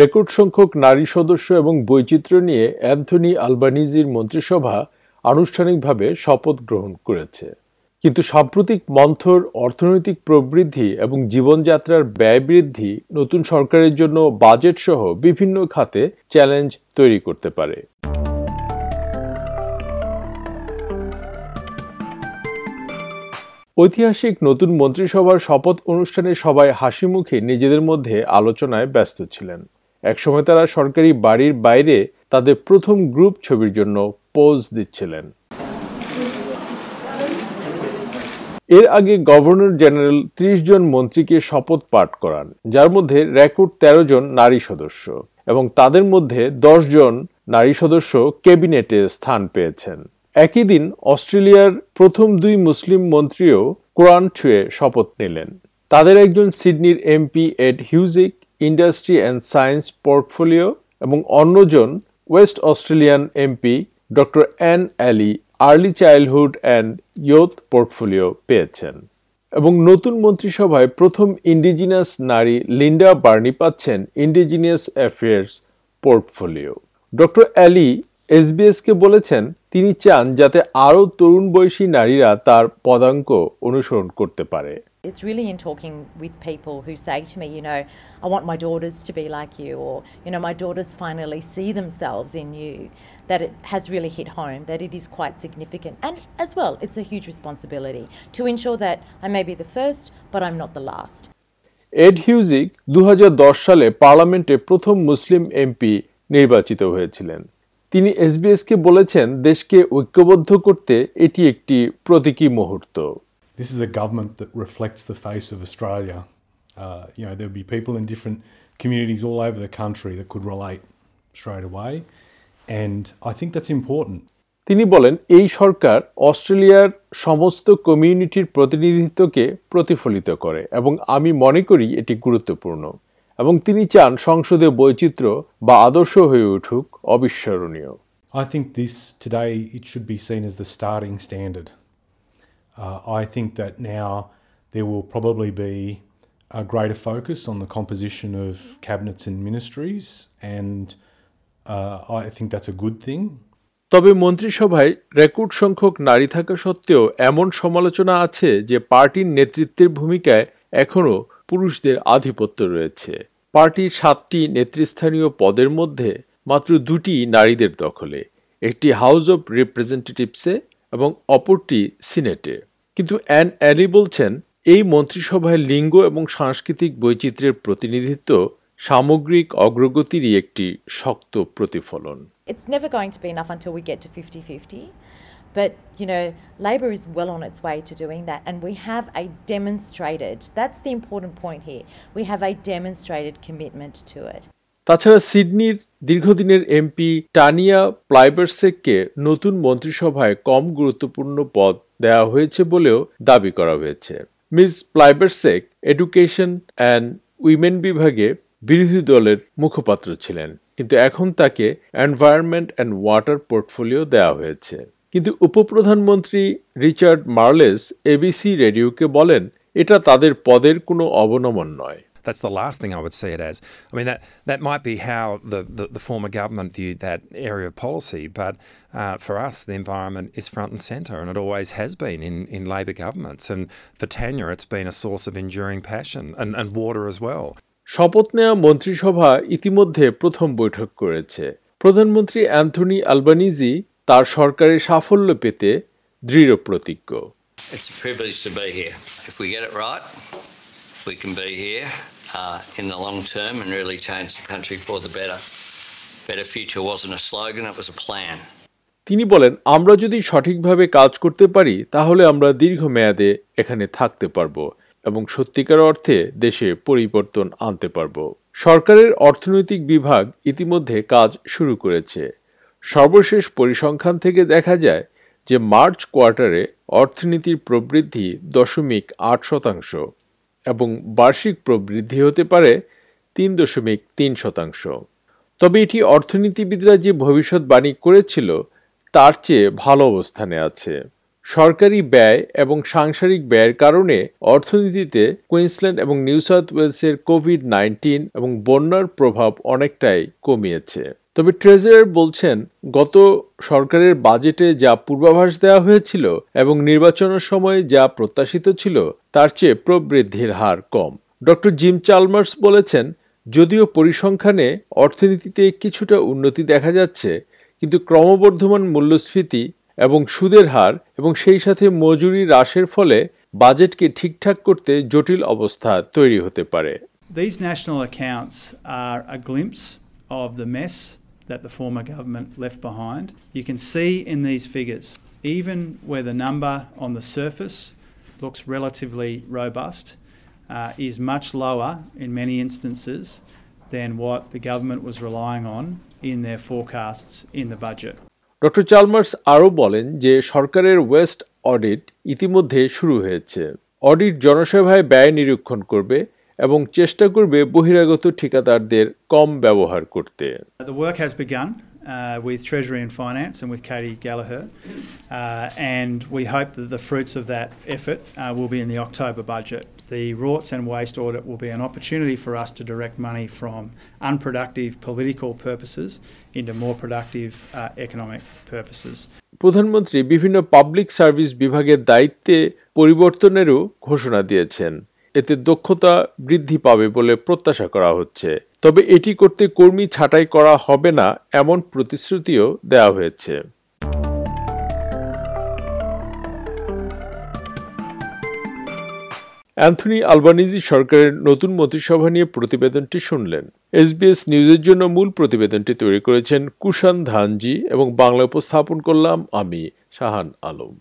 Record সংখ্যক নারী সদস্য এবং বৈচিত্র্য নিয়ে অ্যান্থনি আলবানিজির মন্ত্রিসভা আনুষ্ঠানিকভাবে শপথ গ্রহণ করেছে। কিন্তু সাম্প্রতিক মন্থর অর্থনৈতিক প্রবৃদ্ধি এবং জীবনযাত্রার ব্যয় বৃদ্ধি নতুন সরকারের জন্য বাজেট সহ বিভিন্ন খাতে চ্যালেঞ্জ তৈরি করতে পারে। ঐতিহাসিক নতুন মন্ত্রিসভার শপথ অনুষ্ঠানে সবাই হাসি মুখে নিজেদের মধ্যে আলোচনায় ব্যস্ত ছিলেন। একসময় তারা সরকারি বাড়ির বাইরে তাদের প্রথম গ্রুপ ছবির জন্য পোজ দিচ্ছিলেন। এর আগে গভর্নর জেনারেল ত্রিশ জন মন্ত্রীকে শপথ পাঠ করান, যার মধ্যে রেকর্ড ১৩ জন নারী সদস্য এবং তাদের মধ্যে দশ জন নারী সদস্য ক্যাবিনেটে স্থান পেয়েছেন। একই দিন অস্ট্রেলিয়ার প্রথম দুই মুসলিম মন্ত্রীও কোরআন ছুঁয়ে শপথ নিলেন। তাদের একজন সিডনির MP Ed Husic industry and science portfolio এবং অন্যজন West Australian MP doctor Anne Aly early childhood and youth portfolio পেয়েছেন। এবং নতুন মন্ত্রিসভায় প্রথম ইন্ডিজিনাস নারী লিন্ডা বার্নি পাচ্ছেন indigenous affairs portfolio. Doctor Aly এসবিএসকে বলেছেন, তিনি চান যাতে আরও তরুণ বয়সী নারীরা তার পদাঙ্ক অনুসরণ করতে পারে। It's really in talking with people who say to me, you know, I want my daughters to be like you, or, you know, my daughters finally see themselves in you, that it has really hit home, that it is quite significant. And as well, it's a huge responsibility to ensure that I may be the first, but I'm not the last. Ed Husic দু হাজার দশ সালে পার্লামেন্টে প্রথম মুসলিম MP নির্বাচিত হয়েছিলেন তিনি এসবিএসকে বলেছেন দেশকে ঐক্যবদ্ধ করতে এটি একটি প্রতীকী মুহূর্ত This is a government that reflects the face of Australia. Uh, you know, there'll be people in different communities all over the country that could relate straight away, and I think that's important. তিনি বলেন এই সরকার অস্ট্রেলিয়ার সমস্ত কমিউনিটির প্রতিনিধিত্বকে প্রতিফলিত করে এবং আমি মনে করি এটি গুরুত্বপূর্ণ এবং তিনি চান সংসদে বৈচিত্র্য বা আদর্শ হয়ে উঠুক অবিস্মরণীয় I think this today it should be seen as the starting standard. Uh, I think that now there will probably be a greater focus on the composition of cabinets and ministries, and uh, I think that's a good thing. তবে মন্ত্রিসভায় record সংখ্যক নারী থাকা সত্ত্বেও এমন সমালোচনা আছে যে পার্টির নেতৃত্বের ভূমিকায় এখনও পুরুষদের আধিপত্য রয়েছে পার্টির সাতটি নেতৃস্থানীয় পদের মধ্যে মাত্র দুটি নারীদের দখলে একটি হাউস অব রিপ্রেজেন্টেটিভসে এবং অপরটি সিনেটে কিন্তু অ্যান অ্যালি বলছেন এই মন্ত্রিসভায় লিঙ্গ এবং সাংস্কৃতিক বৈচিত্র্যের প্রতিনিধিত্ব সামগ্রিক অগ্রগতিরই একটি শক্ত প্রতিফলন It's never going to be enough until we get to 50 50. But, you know, Labor is well on its way to doing that. And we have a demonstrated, that's the important point here, we have a demonstrated commitment to it. তাছাড়া সিডনির দীর্ঘদিনের MP টানিয়া প্লাইবার্সেককে নতুন মন্ত্রিসভায় কম গুরুত্বপূর্ণ পদ দেওয়া হয়েছে বলেও দাবি করা হয়েছে। Miss Plibersek education and women বিভাগে বিরোধী দলের মুখপাত্র ছিলেন। কিন্তু এখন তাকে এনভায়রনমেন্ট অ্যান্ড ওয়াটার পোর্টফোলিও দেওয়া হয়েছে। কিন্তু উপপ্রধানমন্ত্রী রিচার্ড মার্লেস এবিসি রেডিওকে বলেন, এটা তাদের পদের কোনো অবনমন নয়। That's the last thing I would see it as. I mean, that, that might be how the, the, the former government viewed that area of policy, but uh, for us, the environment is front and centre, and it always has been in, in Labor governments. And for Tanya, it's been a source of enduring passion, and, and water as well. শপথ নেওয়া মন্ত্রিসভা ইতিমধ্যে প্রথম বৈঠক করেছে প্রধানমন্ত্রী Anthony Albanese তার সরকারের সাফল্য পেতে দৃঢ় প্রতিজ্ঞ It's a privilege to be here. If we get it right, we can be here uh, in the long term and really change the country for the better. Better future wasn't a slogan, it was a plan. তিনি বলেন আমরা যদি সঠিকভাবে কাজ করতে পারি তাহলে আমরা দীর্ঘমেয়াদে এখানে থাকতে পারব এবং সত্যিকার অর্থে দেশে পরিবর্তন আনতে পারব সরকারের অর্থনৈতিক বিভাগ ইতিমধ্যে কাজ শুরু করেছে সর্বশেষ পরিসংখ্যান থেকে দেখা যায় যে মার্চ কোয়ার্টারে অর্থনীতির প্রবৃদ্ধি দশমিক আট শতাংশ এবং বার্ষিক প্রবৃদ্ধি হতে পারে তিন দশমিক তিন শতাংশ। তবে এটি অর্থনীতিবিদরা যে ভবিষ্যৎবাণী করেছিল, তার চেয়ে ভালো অবস্থানে আছে। সরকারি ব্যয় এবং সাংসারিক ব্যয়ের কারণে অর্থনীতিতে কুইন্সল্যান্ড এবং নিউ সাউথ ওয়েলসের কোভিড নাইন্টিন এবং বন্যার প্রভাব অনেকটাই কমিয়েছে। তবে ট্রেজারার বলছেন, গত সরকারের বাজেটে যা পূর্বাভাস দেওয়া হয়েছিল এবং নির্বাচনের সময় যা প্রত্যাশিত ছিল, তার চেয়ে প্রবৃদ্ধির হার কম। ডক্টর জিম চালমার্স বলেছেন, যদিও পরিসংখ্যানে অর্থনীতিতে কিছুটা উন্নতি দেখা যাচ্ছে, কিন্তু ক্রমবর্ধমান মূল্যস্ফীতি এবং সুদের হার এবং সেই সাথে মজুরি হ্রাসের ফলে বাজেটকে ঠিকঠাক করতে জটিল অবস্থা তৈরি হতে পারে। These national accounts are a glimpse of the mess that the former government left behind. You can see in these figures, even where the number on the surface looks relatively robust, uh, is much lower in many instances than what the government was relying on in their forecasts in the budget. Doctor Chalmers আরও বলেন যে সরকারের West audit ইতিমধ্যে শুরু হয়েছে audit জনসভায় ব্যয় নিরীক্ষণ করবে এবং চেষ্টা করবে বহিরাগত ঠিকাদারদের কম ব্যবহার করতে The work has begun uh, with Treasury and Finance and with Katie Gallagher, uh, and we hope that the fruits of that effort uh, will be in the October budget. The rorts and waste audit will be an opportunity for us to direct money from unproductive political purposes into more productive uh, economic purposes. প্রধানমন্ত্রী বিভিন্ন public service বিভাগের দায়িত্বে পরিবর্তনেরও ঘোষণা দিয়েছেন এতে দক্ষতা বৃদ্ধি পাবে বলে প্রত্যাশা করা হচ্ছে। তবে এটি করতে কর্মী ছাঁটাই করা হবে না এমন প্রতিশ্রুতিও দেওয়া হয়েছে। অ্যান্থনি আলবানিজি সরকারের নতুন মন্ত্রিসভা নিয়ে প্রতিবেদনটি শুনলেন। এসবিএস নিউজের জন্য মূল প্রতিবেদনটি তৈরি করেছেন কুষাণ ধানজি এবং বাংলা উপস্থাপন করলাম আমি, শাহান আলম।